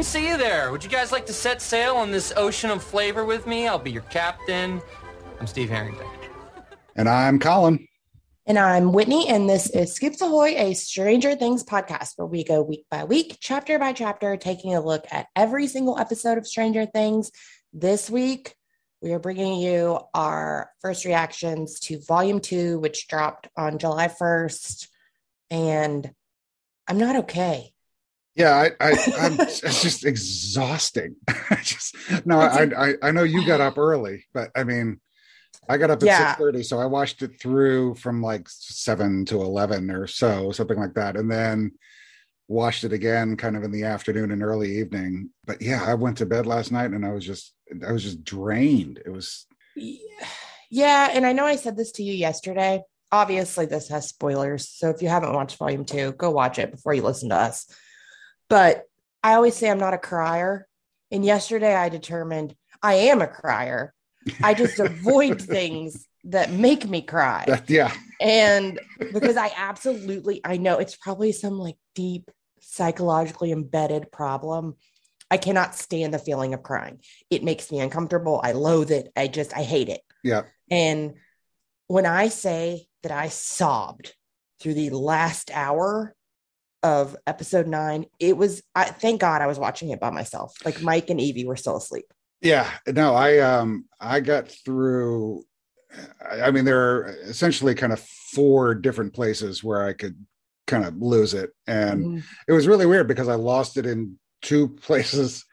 didn't see you there. Would you guys like to set sail on this ocean of flavor with me? I'll be your captain. I'm Steve Harrington. And I'm Colin. And I'm Whitney, and this is Scoops Ahoy, a Stranger Things podcast where we go week by week, chapter by chapter, taking a look at every single episode of Stranger Things. This week, we are bringing you our first reactions to Volume 2, which dropped on July 1st. And I'm not okay. Yeah, I, I I'm it's just exhausting. I just no, I, I I know you got up early, but I mean, I got up at Yeah. six thirty, so I watched it through from like seven to eleven or so, something like that, and then watched it again, kind of in the afternoon and early evening. But yeah, I went to bed last night and I was just I was just drained. It was Yeah, and I know I said this to you yesterday. Obviously, this has spoilers. So if you haven't watched volume two, go watch it before you listen to us. But I always say I'm not a crier. And yesterday I determined I am a crier. I just avoid things that make me cry. that, yeah, And because I absolutely, I know it's probably some like deep psychologically embedded problem. I cannot stand the feeling of crying. It makes me uncomfortable. I loathe it. I just, I hate it. yeah, And when I say that I sobbed through the last hour of episode nine, it was, I thank God I was watching it by myself. Like Mike and Evie were still asleep. Yeah, no, I um I got through I mean there are essentially kind of four different places where I could kind of lose it and Mhm. it was really weird because I lost it in two places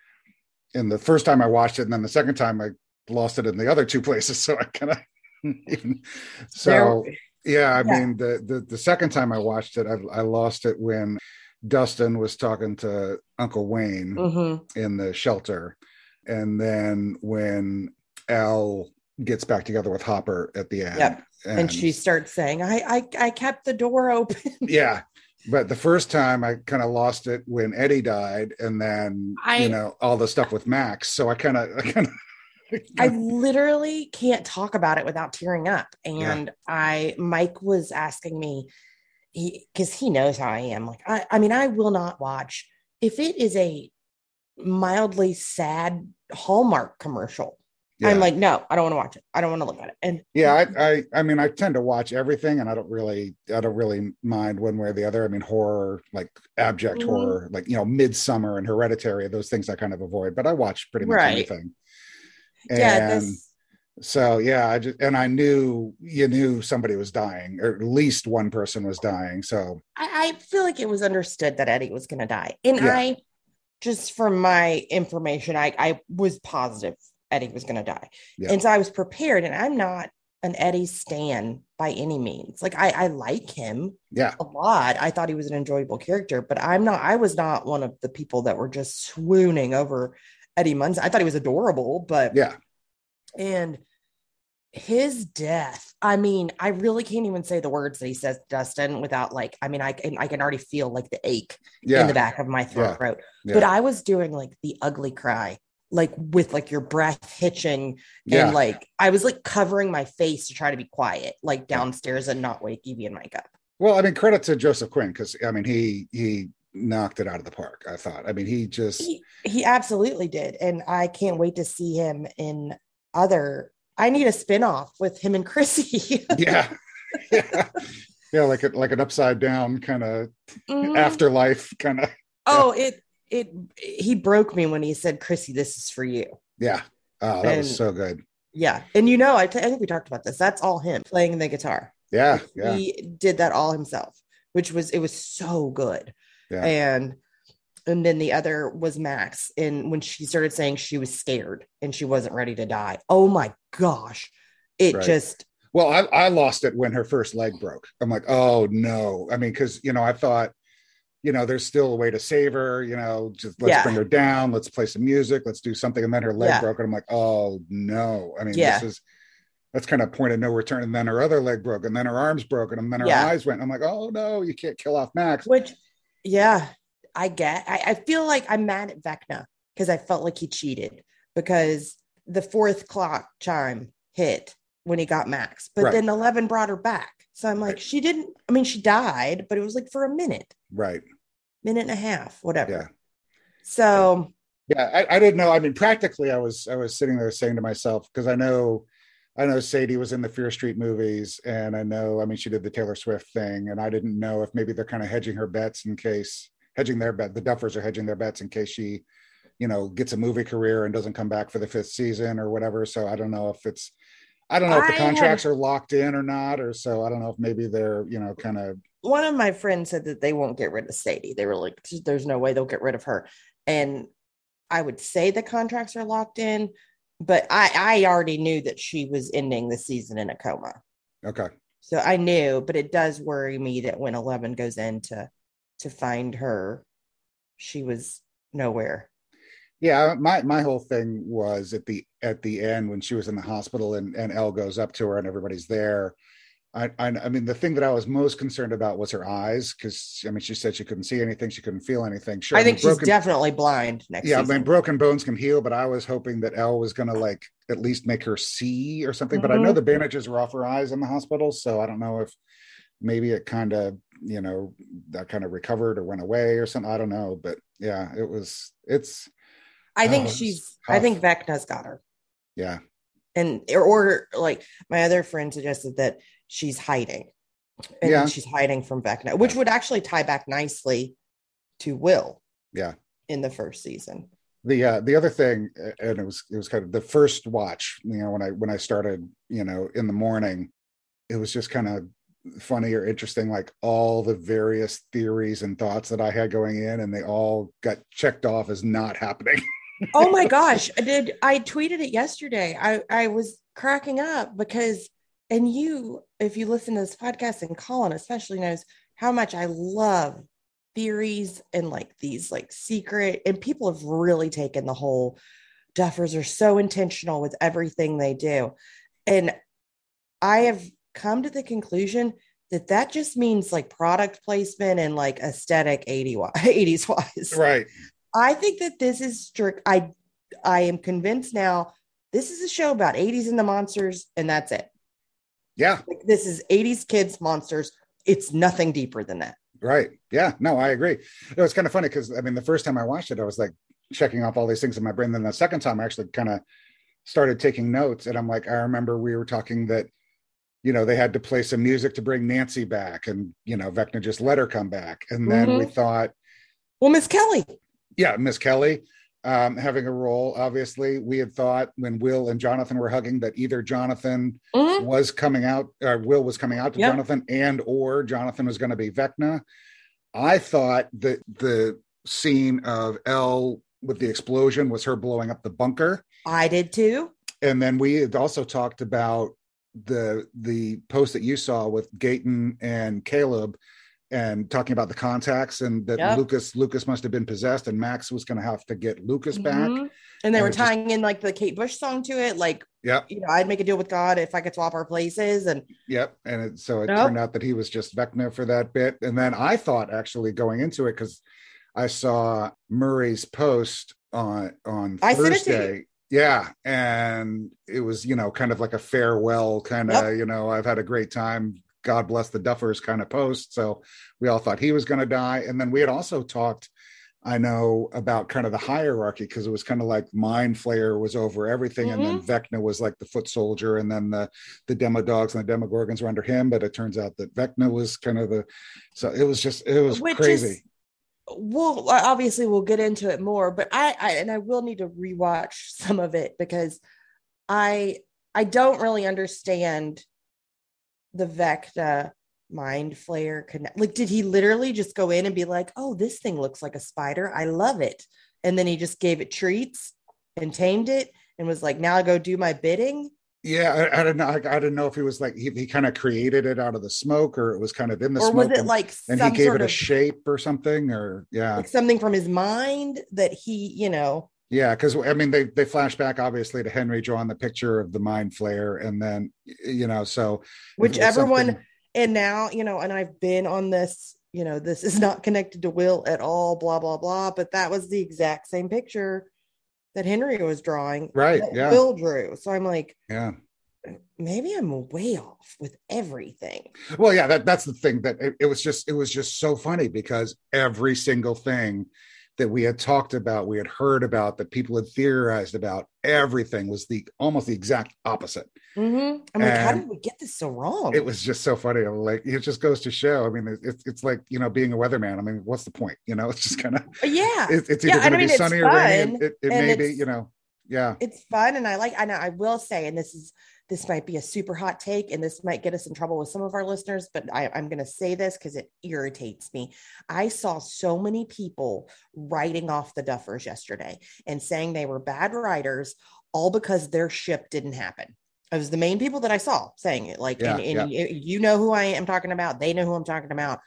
in the first time I watched it and then the second time I lost it in the other two places so I kind of even so yeah I Yeah. mean the, the the second time I watched it I, I lost it when Dustin was talking to Uncle Wayne Mhm. in the shelter. And then when Elle gets back together with Hopper at the end. Yep. And, she starts saying, I, I, I kept the door open. Yeah. But the first time I kind of lost it when Eddie died and then I- you know all the stuff with Max. So I kind of I kind of I literally can't talk about it without tearing up. And I, Mike was asking me, because he knows how I am. Like, I, I mean, I will not watch if it is a mildly sad Hallmark commercial. I'm like, no, I don't want to watch it. I don't want to look at it. And yeah, I, I I mean I tend to watch everything and I don't really I don't really mind one way or the other. I mean horror, like abject Mhm. horror, like you know, Midsommar and hereditary, those things I kind of avoid, but I watch pretty much Right. anything. Yeah, And this, So yeah, I just and I knew you knew somebody was dying, or at least one person was dying. So I, I feel like it was understood that Eddie was going to die. And Yeah. I, just from my information, I, I was positive Eddie was going to die. Yeah. And so I was prepared. And I'm not an Eddie stan by any means. Like I, I like him yeah, a lot. I thought he was an enjoyable character, but I'm not, I was not one of the people that were just swooning over Eddie Munson. I thought he was adorable, but yeah, and his death i mean i really can't even say the words that he says to dustin without like i mean i can i can already feel like the ache yeah, in the back of my throat. Yeah. but i was doing like the ugly cry like with like your breath hitching and like i was like covering my face to try to be quiet like downstairs and not wake evie and mike up. Well, I mean, credit to Joseph Quinn because I mean he he knocked it out of the park. I thought. I mean, he just he, he absolutely did and i can't wait to see him in other i need a spin-off with him and chrissy yeah, yeah, yeah, like a, like an upside down kind of Mhm. afterlife kind of Oh, it it he broke me when he said, "Chrissy, this is for you." yeah. Oh, that was so good. Yeah, and you know, I, t- I think we talked about this. That's all him playing the guitar. Yeah, yeah, He did that all himself, which was it was so good. Yeah. And and then the other was Max, and when she started saying she was scared and she wasn't ready to die. Oh my gosh, it Right. just Well, I, I lost it when her first leg broke. I'm like, oh no. I mean, because you know, I thought, you know, there's still a way to save her. You know, just let's Yeah. bring her down. Let's play some music. Let's do something. And then her leg Yeah. broke, and I'm like, oh no. I mean, Yeah. this is that's kind of point of no return. And then her other leg broke, and then her arms broken, and then her eyes went. I'm like, oh no, you can't kill off Max. which yeah, I get. I, I feel like I'm mad at Vecna because I felt like he cheated because the fourth clock chime hit when he got Max, but Right. then 11 brought her back. So I'm like, Right. she didn't, I mean, she died, but it was like for a minute, Right. minute and a half, whatever. Yeah. So Yeah, I, I didn't know. I mean, practically, I was I was sitting there saying to myself because I know I know Sadie was in the Fear Street movies, and I know, I mean, she did the Taylor Swift thing, and I didn't know if maybe they're kind of hedging her bets in case hedging their bet. The Duffers are hedging their bets in case she, you know, gets a movie career and doesn't come back for the fifth season or whatever. So I don't know if it's, I don't know if the I contracts had- are locked in or not, or so I don't know if maybe they're, you know, kind of one of my friends said that they won't get rid of Sadie. They were like, there's no way they'll get rid of her. And I would say the contracts are locked in, but I, I already knew that she was ending the season in a coma. okay. So I knew, but it does worry me that when Eleven goes in to to find her, she was nowhere. Yeah, my my whole thing was at the at the end when she was in the hospital and and Elle goes up to her and everybody's there. I I, I mean the thing that I was most concerned about was her eyes because I mean she said she couldn't see anything, she couldn't feel anything. Sure, I think mean, she's definitely blind next yeah, I mean broken bones can heal, but I was hoping that Elle was going to like at least make her see or something. But I know Mhm. the bandages were off her eyes in the hospital, so I don't know if maybe it kind of you know that kind of recovered or went away or something. I don't know, but yeah, it was it's I think Oh, it's she's. I think Vecna's got her, yeah and or, or like my other friend suggested that she's hiding, and Yeah. she's hiding from Vecna, which would actually tie back nicely to Will. Yeah. in the first season. the uh the other thing and it was it was kind of the first watch you know when i when i started you know in the morning it was just kind of funny or interesting like all the various theories and thoughts that i had going in and they all got checked off as not happening oh my gosh i did i tweeted it yesterday i i was cracking up because and you if you listen to this podcast and colin especially knows how much i love theories and like these like secret and people have really taken the whole duffers are so intentional with everything they do and i have come to the conclusion that that just means like product placement and like aesthetic 80 80s wise right I think that this is strict. I I am convinced now. This is a show about 80s and the monsters, and that's it. Yeah. Like this is 80s kids monsters. It's nothing deeper than that. right. Yeah. No i agree. It was kind of funny because i mean the first time i watched it i was like checking off all these things in my brain. Then the second time i actually kind of started taking notes and i'm like i remember we were talking that you know they had to play some music to bring nancy back and you know vecna just let her come back. And then we mm-hmm. thought Well, Miss Kelly, yeah miss kelly um, having a role obviously we had thought when will and jonathan were hugging that either jonathan Mhm. was coming out or will was coming out to Yep. jonathan and or jonathan was going to be vecna i thought that the scene of l with the explosion was her blowing up the bunker I did too. and then we had also talked about the the post that you saw with Gaten and Caleb and talking about the contacts and that Yep. Lucas Lucas must have been possessed and Max was going to have to get Lucas back. Mhm. And they And were it just- tying in like the Kate Bush song to it. Like, Yep, you know, I'd make a deal with God if I could swap our places. And yep. And it, so it turned out that he was just Vecna for that bit. And then I thought actually going into it because I saw Murray's post on on I sent it to you. Thursday. Yeah, and it was you know kind of like a farewell kind of Yep. you know I've had a great time. God bless the Duffers kind of post. So we all thought he was going to die, and then we had also talked. I know about kind of the hierarchy because it was kind of like Mind Flayer was over everything, and then Mm-hmm. Vecna was like the foot soldier, and then the the Demo Dogs and the Demogorgons were under him. But it turns out that Vecna was kind of the so it was just it was Which crazy. is- we'll obviously we'll get into it more, but I, I and I will need to rewatch some of it because I I don't really understand the Vecna Mind Flayer connect. Like, did he literally just go in and be like, "Oh, this thing looks like a spider. I love it," and then he just gave it treats and tamed it and was like, "Now I go do my bidding." Yeah, I, I don't know. I, I didn't know if he was like he, he kind of created it out of the smoke, or it was kind of in the or smoke, was it and, like and some he gave sort it a of shape or something, or yeah, like something from his mind that he, you know, yeah. Because I mean, they they flash back obviously to Henry drawing the picture of the Mind Flayer, and then you know, so which everyone something- and now you know and i've been on this you know this is not connected to will at all blah blah blah but that was the exact same picture that henry was drawing Right, yeah. will drew so i'm like yeah. maybe i'm way off with everything Well, yeah, that that's the thing that it, it was just it was just so funny because every single thing that we had talked about, we had heard about, that people had theorized about, everything was the almost the exact opposite. Mm-hmm. I'm like, how did we get this so wrong? It was just so funny. I'm like, it just goes to show. I mean, it's it's like you know, being a weatherman. I mean, what's the point? You know, it's just kind of yeah, it's, it's either and going to be sunny or rainy. It, it may be, you know, yeah, it's fun and I like I know I will say, and this is this might be a super hot take, and this might get us in trouble with some of our listeners, but I, I'm gonna say this because it irritates me. I saw so many people writing off the Duffers yesterday and saying they were bad writers, all because their ship didn't happen. It was the main people that I saw saying it. Like, and, Yeah, and you- you know who I am talking about. They know who I'm talking about.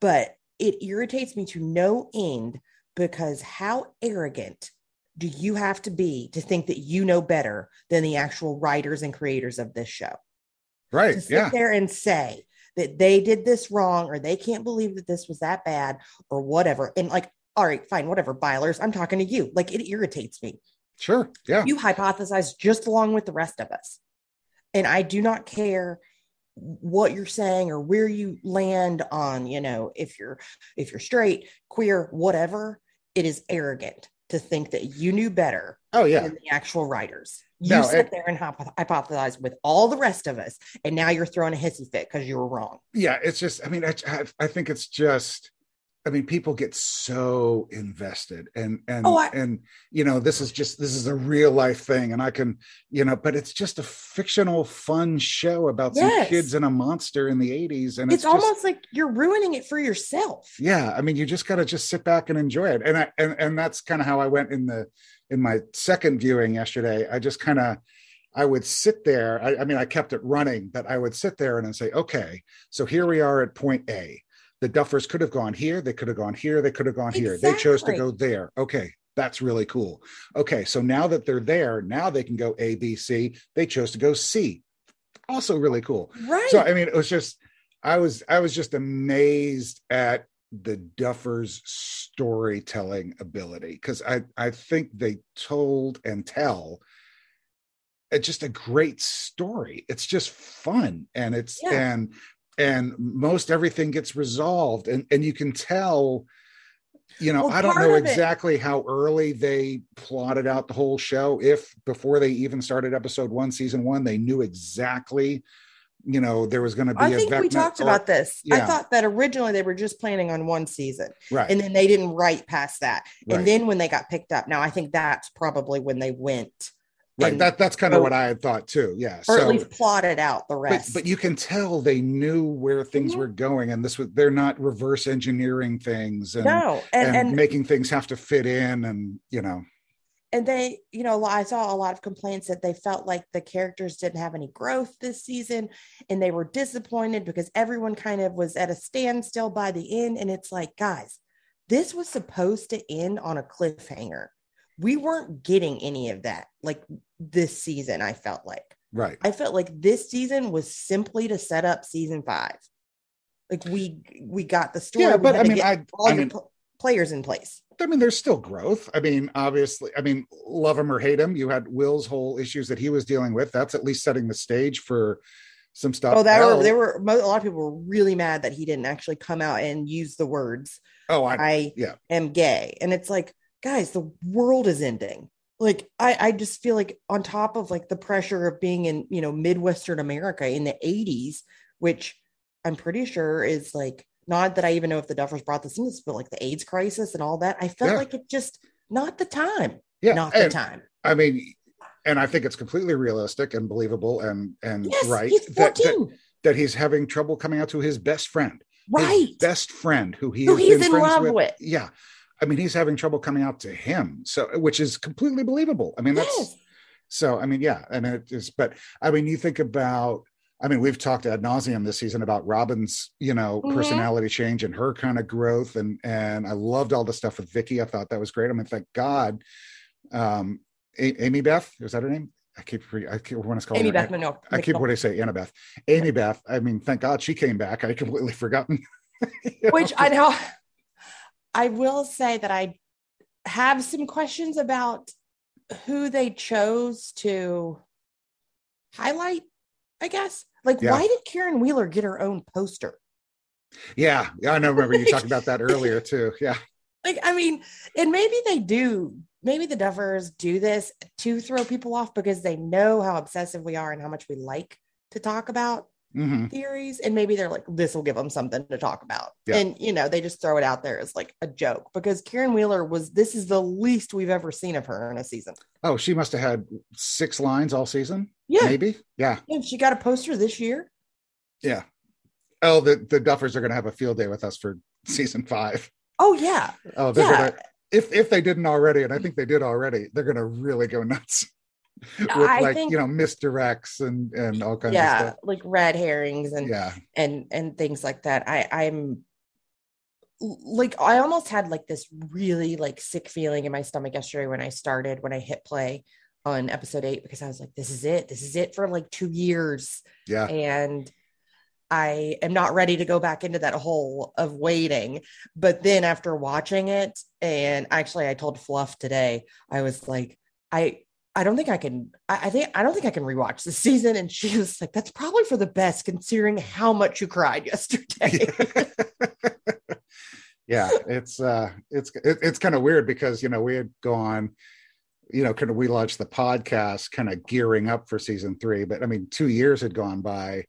But it irritates me to no end because how arrogant do you have to be to think that you know better than the actual writers and creators of this show? right, To sit yeah, there and say that they did this wrong or they can't believe that this was that bad or whatever. And like, all right, fine, whatever, Bylers, I'm talking to you. Like, it irritates me. sure, yeah, You hypothesize just along with the rest of us. And I do not care what you're saying or where you land on, you know, if you're if you're straight, queer, whatever, it is arrogant to think that you knew better oh yeah, than the actual writers. You No, sit it- there and hypo- hypothesize with all the rest of us, and now you're throwing a hissy fit because you were wrong. yeah. It's just, I mean, I, I, I think it's just. I mean, people get so invested, and and Oh, I- and you know, this is just this is a real life thing, and I can, you know, but it's just a fictional, fun show about some kids and a monster in the '80s, and It's, it's, just, almost like you're ruining it for yourself. yeah i mean you just got to just sit back and enjoy it. And i and, and that's kind of how i went in the in my second viewing yesterday. I just kind of i would sit there. I, I mean i kept it running but i would sit there and then say okay so here we are at point a the duffers could have gone here they could have gone here they could have gone here. They chose to go there. Okay that's really cool. Okay so now that they're there now they can go a b c. They chose to go c. Also really cool. Right. so I mean, it was just I was I was just amazed at the Duffers storytelling ability because I I think they told and tell it's just a great story. It's just fun and it's Yeah. and and most everything gets resolved. And and you can tell you know Well, i don't know of it- exactly how early they plotted out the whole show if before they even started episode one season one they knew exactly you know there was going to be I a think we talked or- about this. I thought that originally they were just planning on one season right. and then they didn't write past that. right, And then when they got picked up, now I think that's probably when they went right. and- that that's kind of what i had thought too yeah or so at least plotted out the rest. but you can tell they knew where things Mhm. were going and this was they're not reverse engineering things and, no, and, and, and making things have to fit in and you know and they you know i saw a lot of complaints that they felt like the characters didn't have any growth this season and they were disappointed because everyone kind of was at a standstill by the end and it's like guys this was supposed to end on a cliffhanger we weren't getting any of that like this season i felt like right i felt like this season was simply to set up season five like we we got the story yeah but i mean i all i your mean pl- players in place I mean, there's still growth. I mean, obviously, I mean, love him or hate him, you had Will's whole issues that he was dealing with. That's at least setting the stage for some stuff. Oh, that were there were a lot of people were really mad that he didn't actually come out and use the words Oh, I, I yeah. am gay. And it's like, guys, the world is ending. Like I, I just feel like on top of like the pressure of being in, you know, Midwestern America in the 80s, which I'm pretty sure is like not that I even know if the Duffers brought this in but like the AIDS crisis and all that. I felt Yeah. like it just not the time. yeah. not the time. I mean, and I think it's completely realistic and believable and and Yes, right he's that, 14. that that he's having trouble coming out to his best friend, his right. best friend who he Who he's in love with. with. Yeah, I mean, he's having trouble coming out to him, so which is completely believable. I mean, that's Yes. So I mean, yeah, and it is, but I mean, you think about, I mean, we've talked ad nauseum this season about Robin's, you know, Mhm. personality change and her kind of growth, and and I loved all the stuff with Vicky. I thought that was great. I mean, thank God, um, A- Amy Beth is that her name? I keep I keep when it's called Amy her. Beth Minogue. I keep what I say, Annabeth, Amy Beth. I mean, thank God she came back. I completely forgotten. You know, which I know I will say that I have some questions about who they chose to highlight, I guess. Like, Yeah. why did Karen Wheeler get her own poster? Yeah, yeah, I know. Remember you talked about that earlier too. Yeah, like I mean, and maybe they do. Maybe the Duffers do this to throw people off because they know how obsessive we are and how much we like to talk about hmm theories. And maybe they're like, this will give them something to talk about. Yeah. And, you know, they just throw it out there as like a joke because Karen Wheeler was, this is the least we've ever seen of her in a season. Oh, she must have had six lines all season. Yeah. Maybe. Yeah. And she got a poster this year. Yeah. Oh, the, the Duffers are going to have a field day with us for season five. Oh, yeah. Oh, Yeah. gonna, if if they didn't already, and I think they did already, they're going to really go nuts with I like think- you know misdirects and and all kinds of Yeah. stuff. Like red herrings and, Yeah. and, and things like that. I, I'm, like I almost had like this really like sick feeling in my stomach yesterday when I started when I hit play on episode eight because I was like, this is it. This is it for like two years. Yeah. And I am not ready to go back into that hole of waiting. But then after watching it, and actually I told Fluff today, I was like, I I don't think I can I, I think I don't think I can rewatch this season. And she was like, that's probably for the best considering how much you cried yesterday. yeah it's uh it's it, it's kind of weird because you know we had gone you know kind of we launched the podcast kind of gearing up for season three but i mean two years had gone by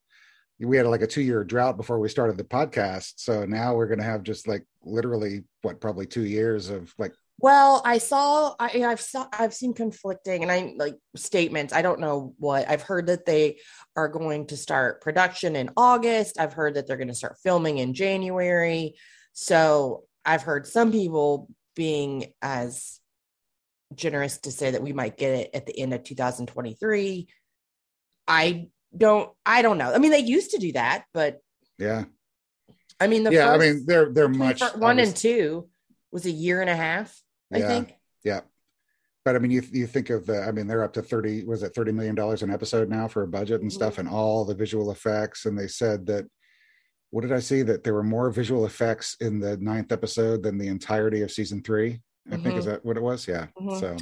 we had like a two year drought before we started the podcast so now we're going to have just like literally what probably two years of like Well, I saw I I've saw I've seen conflicting and I like statements. I don't know what I've heard that they are going to start production in August. I've heard that they're going to start filming in January. So I've heard some people being as generous to say that we might get it at the end of 2023. I don't I don't know. I mean, they used to do that, but yeah I mean the yeah first, i mean they're they're much one and two was a year and a half, I Yeah. think. yeah but i mean you you think of the i mean they're up to 30 was it 30 million dollars an episode now for a budget and stuff and all the visual effects and they said that what did i see that there were more visual effects in the ninth episode than the entirety of season three i think Mhm. is that what it was yeah Mhm. so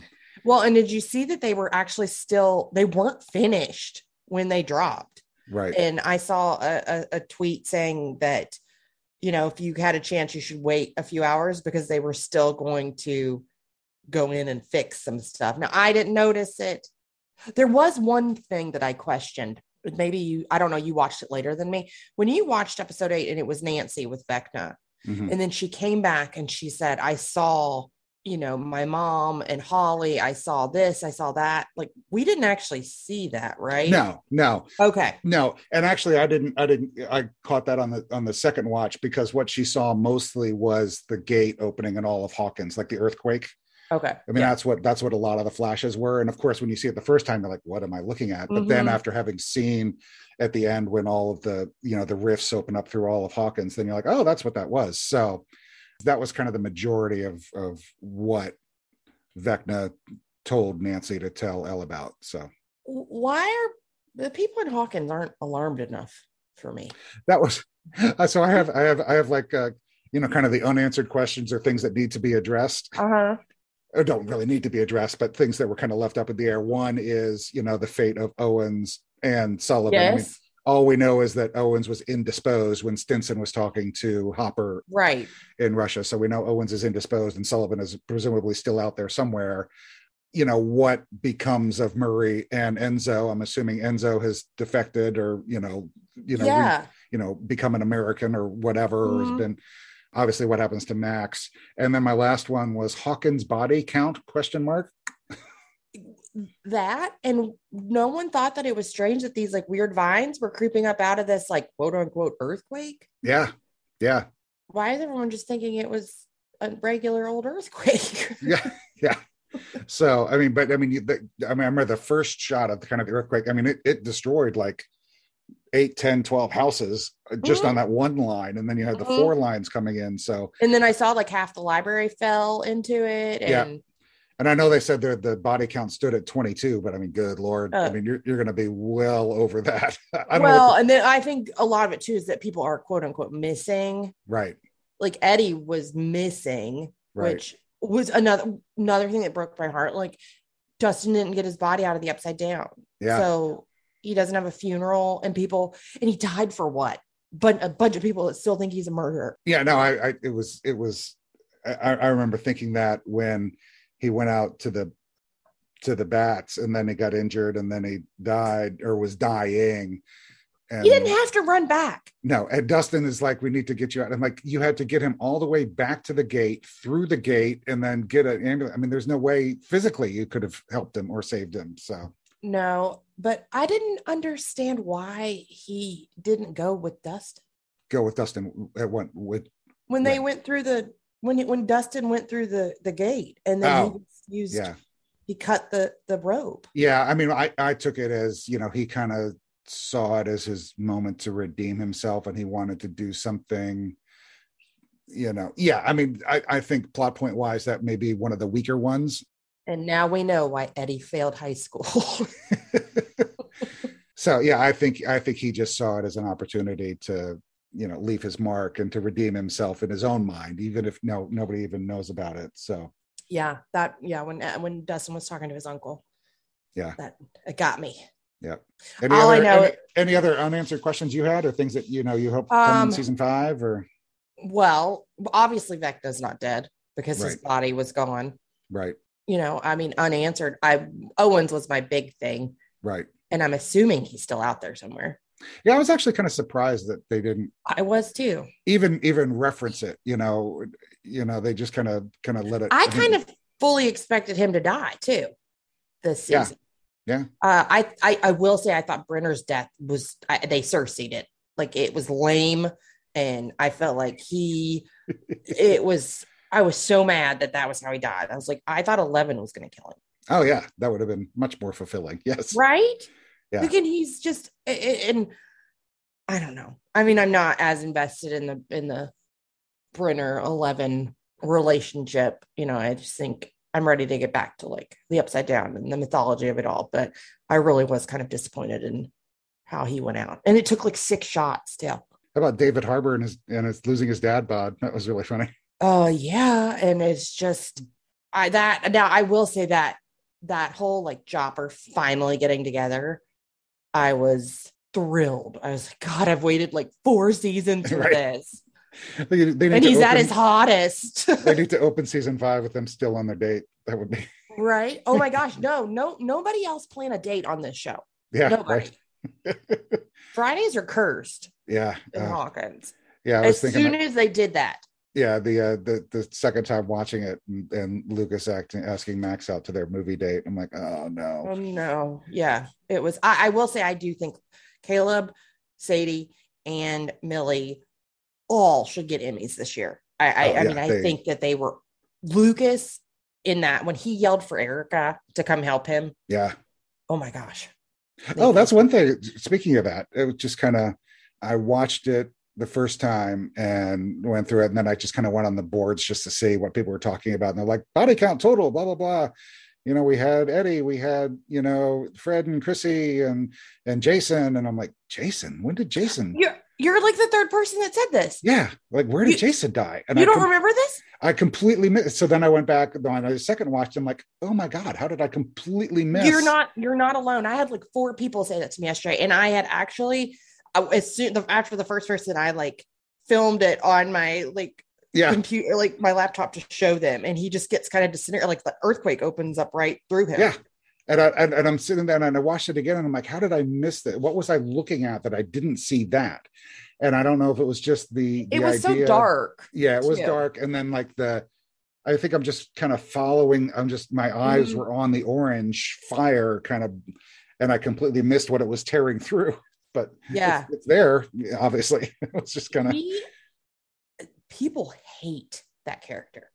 Well, and did you see that they were actually still they weren't finished when they dropped? right And I saw a, a, a tweet saying that you know if you had a chance you should wait a few hours because they were still going to go in and fix some stuff. Now I didn't notice it. There was one thing that I questioned. Maybe you I don't know you watched it later than me. When you watched episode 8 and it was Nancy with Vecna Mhm. and then she came back and she said, I saw, you know, my mom and Holly. I saw this, I saw that. Like, we didn't actually see that, right? no no Okay. no and actually i didn't i didn't i caught that on the on the second watch because what she saw mostly was the gate opening and all of hawkins like the earthquake Okay. I mean, Yeah. that's what that's what a lot of the flashes were. And of course, when you see it the first time, you're like, "What am I looking at?" But then Mhm. after having seen at the end when all of the you know the rifts open up through all of Hawkins, then you're like, "Oh, that's what that was." So that was kind of the majority of of what Vecna told Nancy to tell Elle about. So Why are the people in Hawkins aren't alarmed enough for me? that was so I have I have I have like uh, you know kind of the unanswered questions or things that need to be addressed. Uh huh. or don't really need to be addressed, but things that were kind of left up in the air. One is, you know, the fate of Owens and Sullivan. I mean, Yes. All we know is that Owens was indisposed when Stinson was talking to Hopper Right. in Russia. So we know Owens is indisposed and Sullivan is presumably still out there somewhere. You know, what becomes of Murray and Enzo? I'm assuming Enzo has defected or, you know, you know, re- you know, become an American or whatever, or Mhm. has been obviously what happens to Max. And then my last one was Hawkins body count question mark. That and no one thought that it was strange that these like weird vines were creeping up out of this like quote unquote earthquake. Yeah. Yeah. Why is everyone just thinking it was a regular old earthquake? Yeah. Yeah. So, I mean, but I mean, you- the, I mean, I remember the first shot of the kind of the earthquake. I mean, it, it destroyed like eight, 10, 12 houses uh, just Mhm. on that one line. And then you had the Mhm. four lines coming in. So, and then I saw like half the library fell into it. Yeah. And I know they said that the body count stood at 22, but I mean, good Lord. I Uh. mean, you're, you're going to be well over that. I well, and then I think a lot of it too is that people are quote unquote missing. right. Like Eddie was missing, Right. which was another another thing that broke my heart. Like Dustin didn't get his body out of the upside down. Yeah. So he doesn't have a funeral and people and he died for what? But a bunch of people that still think he's a murderer. yeah no I, I it was it was I, I remember thinking that when he went out to the to the bats and then he got injured and then he died or was dying. And he didn't have to run back. no, and Dustin is like, we need to get you out. I'm like, you had to get him all the way back to the gate, through the gate, and then get an ambulance. I mean, there's no way physically you could have helped him or saved him. So No, but I didn't understand why he didn't go with Dustin go with Dustin at one with when they Right. went through the when when Dustin went through the the gate and then Oh, he used yeah. he cut the the rope. Yeah, I mean, I I took it as you know he kind of saw it as his moment to redeem himself, and he wanted to do something. You know, yeah. I mean, I I think plot point wise, that may be one of the weaker ones. And now we know why Eddie failed high school. so yeah, I think I think he just saw it as an opportunity to you know leave his mark and to redeem himself in his own mind, even if no nobody even knows about it. So yeah, that yeah, when when Dustin was talking to his uncle. Yeah. That it got me. yeah. Any All I other, know- any, any other unanswered questions you had, or things that you know you hope come Um, in season five, or Well, obviously Vecna's not dead because his body was gone. right, You know, I mean, unanswered. I Owens was my big thing, right. and I'm assuming he's still out there somewhere. Yeah, I was actually kind of surprised that they didn't I was too. even even reference it. You know, you know, they just kind of kind of let it. I kind of fully expected him to die too this Yeah. season. Yeah. Uh, I, I I will say I thought Brenner's death was I, they Cersei'd it like it was lame, and I felt like he it was. I was so mad that that was how he died. I was like, I thought Eleven was going to kill him, Oh yeah, that would have been much more fulfilling. Yes. right? Yeah. And he's just and I don't know. I mean, I'm not as invested in the in the Brenner Eleven relationship. You know, I just think I'm ready to get back to like the upside down and the mythology of it all. But I really was kind of disappointed in how he went out, and it took like six shots still. How about David Harbour and his and his losing his dad bod? That was really funny. Oh yeah, and it's just I that now I will say that that whole like jopper finally getting together, I was thrilled. I was like, God, I've waited like four seasons for Right. this, They, they and he's at his hottest, They need to open season five with them still on their date. That would be right? Oh my gosh, no, no, nobody else plan a date on this show. yeah, Nobody. right. Fridays are cursed yeah, uh, Hawkins. yeah. I was As thinking, soon that- as they did that, yeah, the uh, the the second time watching it and, and Lucas acting asking Max out to their movie date. I'm like, oh no, Oh no, yeah, it was. I, I will say, I do think Caleb, Sadie, and Millie all should get Emmys this year. I, I, Oh, I yeah, mean, I think that they were Lucas in that when he yelled for Erica to come help him. yeah. Oh my gosh. Oh, that's one thing. Speaking of that, it was just kind of I watched it the first time and went through it, and then I just kind of went on the boards just to see what people were talking about. And they're like, body count total, blah blah blah. You know, we had Eddie, we had you know Fred and Chrissy and and Jason, and I'm like, Jason, when did Jason? You're you're like the third person that said this. Yeah, like where did You- Jason die? And you I don't com- remember this? I completely missed. So then I went back on a second watch. I'm like, oh my god, how did I completely miss? You're not. You're not alone. I had like four people say that to me yesterday, and I had actually, as soon after the first person, I like filmed it on my like Yeah, computer, like my laptop to show them, and he just gets kind of disintegrated. Like the earthquake opens up right through him. Yeah. And, I, and, and I'm sitting there and I watched it again and I'm like, how did I miss that? What was I looking at that I didn't see that? And I don't know if it was just the, it was idea. so dark. Yeah, it was too. dark. And then like the, I think I'm just kind of following. I'm just my eyes Mhm. were on the orange fire kind of, and I completely missed what it was tearing through. But Yeah, it's, it's there, obviously. it's just he, people hate that character.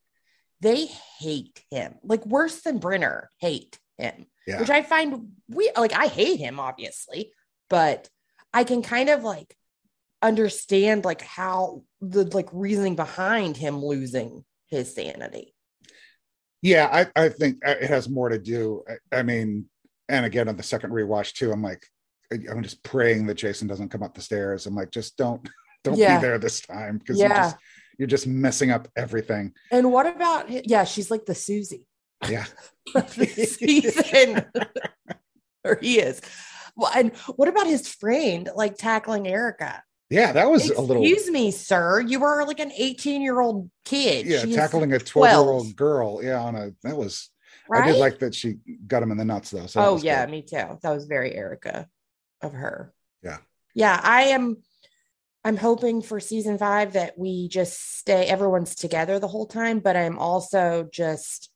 They hate him, like worse than Brenner. Hate him. yeah, which I find we like I hate him obviously, but I can kind of like understand like how the like reasoning behind him losing his sanity. yeah. I I think uh, it has more to do. I, I mean, and again on the second rewatch too, I'm like, I'm just praying that Jason doesn't come up the stairs. I'm like, just don't don't Yeah. be there this time because you're just you're just messing up everything. And what about yeah, she's like the Susie Yeah. season. or he is. Well, and what about his friend like tackling Erica? Yeah, that was a little. Excuse me, sir. You were like an 18 year old kid. Yeah, She's tackling a 12 year old girl. Yeah, on a that was. Right? I did like that she got him in the nuts though. So oh yeah, good. me too. That was very Erica of her. Yeah. Yeah, I am I'm hoping for season 5 that we just stay everyone's together the whole time, but I'm also just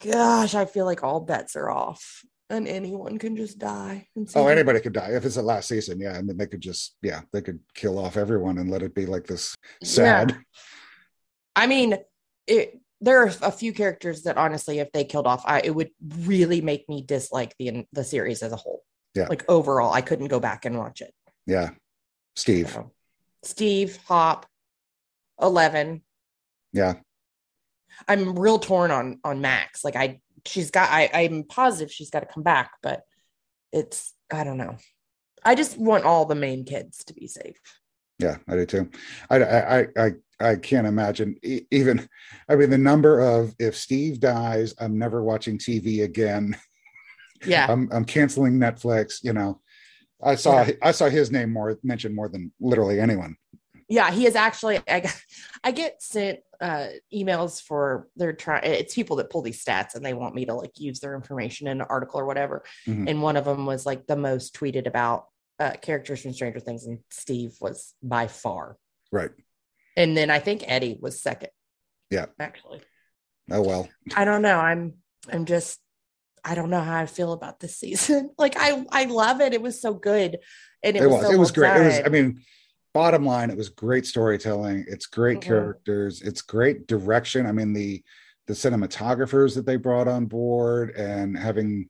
gosh, I feel like all bets are off and anyone can just die. Oh, anybody could die if it's the last season. Yeah, and then they could just yeah they could kill off everyone and let it be like this sad. Yeah. I mean, it there are a few characters that honestly if they killed off, I it would really make me dislike the the series as a whole. Yeah. Like overall, I couldn't go back and watch it. Yeah, Steve. So, Steve, Hop, Eleven. Yeah, I'm real torn on on Max. Like I, she's got. I I'm positive she's got to come back, but it's I don't know. I just want all the main kids to be safe. yeah, I do too. I I I I can't imagine even. I mean, the number of if Steve dies, I'm never watching TV again. Yeah. I'm I'm canceling Netflix. You know, I saw Yeah. I saw his name more mentioned more than literally anyone. yeah he is actually i, I get sent uh emails for they're trying it's people that pull these stats and they want me to like use their information in an article or whatever Mhm. and one of them was like the most tweeted about uh characters from stranger things and steve was by far Right. and then i think eddie was second Yeah. actually Oh well. i don't know i'm i'm just i don't know how i feel about this season like i i love it it was so good and it, It was was. so It was great. It was. I mean, bottom line, it was great storytelling. It's great Mhm. characters. It's great direction. I mean the the cinematographers that they brought on board and having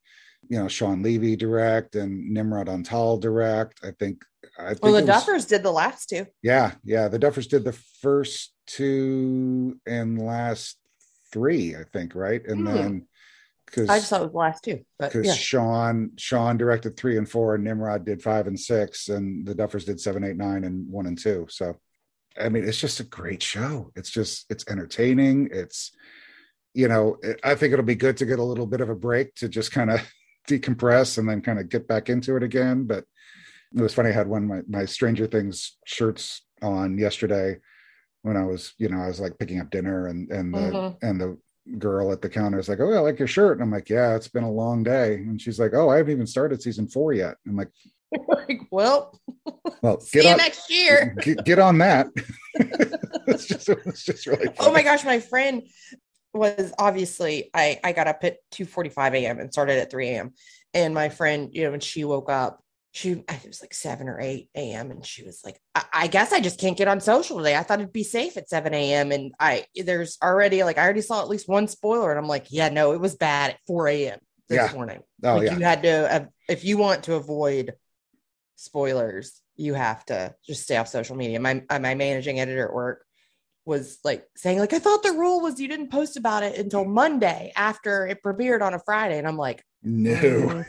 you know Shawn Levy direct and Nimrod Antal direct. I think. I think well the was- duffers did the last two Yeah, yeah. The Duffers did the first two and last three, I think, right? And Hmm. then because i just thought it was the last two because yeah Sean Sean directed three and four, and Nimrod did five and six, and the Duffers did seven, eight, nine, and one and two. So, I mean, it's just a great show. It's just it's entertaining. It's you know, it, I think it'll be good to get a little bit of a break to just kind of decompress and then kind of get back into it again. But it was funny. I had one my my Stranger Things shirts on yesterday when I was, you know, I was like picking up dinner and and the Mhm. and the girl at the counter is like, "Oh, I like your shirt," and I'm like, "Yeah, it's been a long day," and she's like, "Oh, I haven't even started season four yet." I'm like, like, well, "Well, see get you on, next year. get, get on that." it's just it's just really. Oh my gosh, my friend was obviously I I got up at 2:45 a.m. and started at 3 a.m. And my friend, you know, when she woke up, she it was like 7 or 8 a.m. and she was like, I, I guess I just can't get on social today. I thought it'd be safe at 7 a.m. And I there's already like I already saw at least one spoiler, and I'm like, yeah, no, it was bad at 4 a.m. this Yeah. morning. Oh like yeah, you had to uh, if you want to avoid spoilers you have to just stay off social media my uh, my managing editor at work was like saying like i thought the rule was you didn't post about it until monday after it premiered on a friday and i'm like no, "Mm,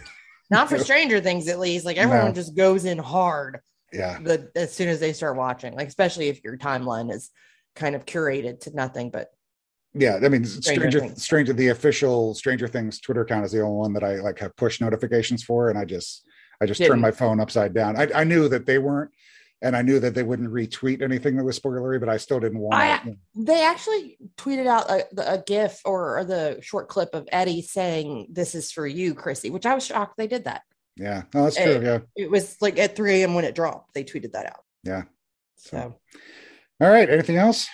not for stranger things at least like everyone No. just goes in hard yeah, the as soon as they start watching like especially if your timeline is kind of curated to nothing but yeah. I mean, Stranger Stranger Stranger the official Stranger Things Twitter account is the only one that I like have push notifications for, and I just I just Didn't. turned my phone upside down. I, I knew that they weren't. And I knew that they wouldn't retweet anything that was spoilery, but I still didn't want I- to. they actually tweeted out a, a gif or, or the short clip of eddie saying this is for you chrissy which i was shocked they did that Yeah, no, that's true. Yeah. it was like at 3 a.m when it dropped they tweeted that out Yeah. so All right. Anything else?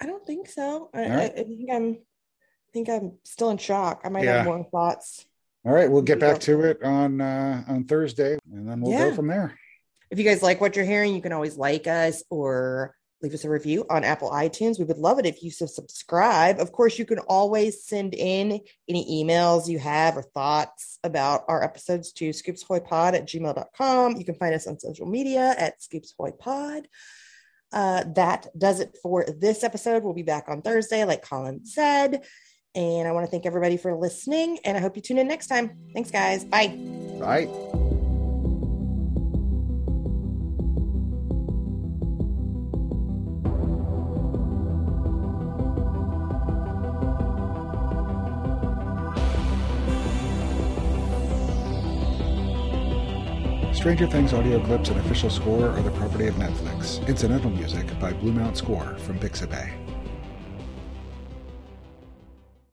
i don't think so I, All I. I think i'm I think i'm still in shock i might Yeah. have more thoughts All right. We'll get back to it on uh, on Thursday, and then we'll Yeah. go from there. If you guys like what you're hearing you can always like us or leave us a review on apple itunes. We would love it if you subscribe. Of course you can always send in any emails you have or thoughts about our episodes to scoopshoypod at gmail.com you can find us on social media at scoopshoypod. Uh, that does it for this episode. We'll be back on thursday like colin said. And i want to thank everybody for listening and i hope you tune in next time. Thanks guys. Bye. Bye. Stranger Things audio clips and official score are the property of Netflix. Incidental music by Blue Mount Score from Pixabay.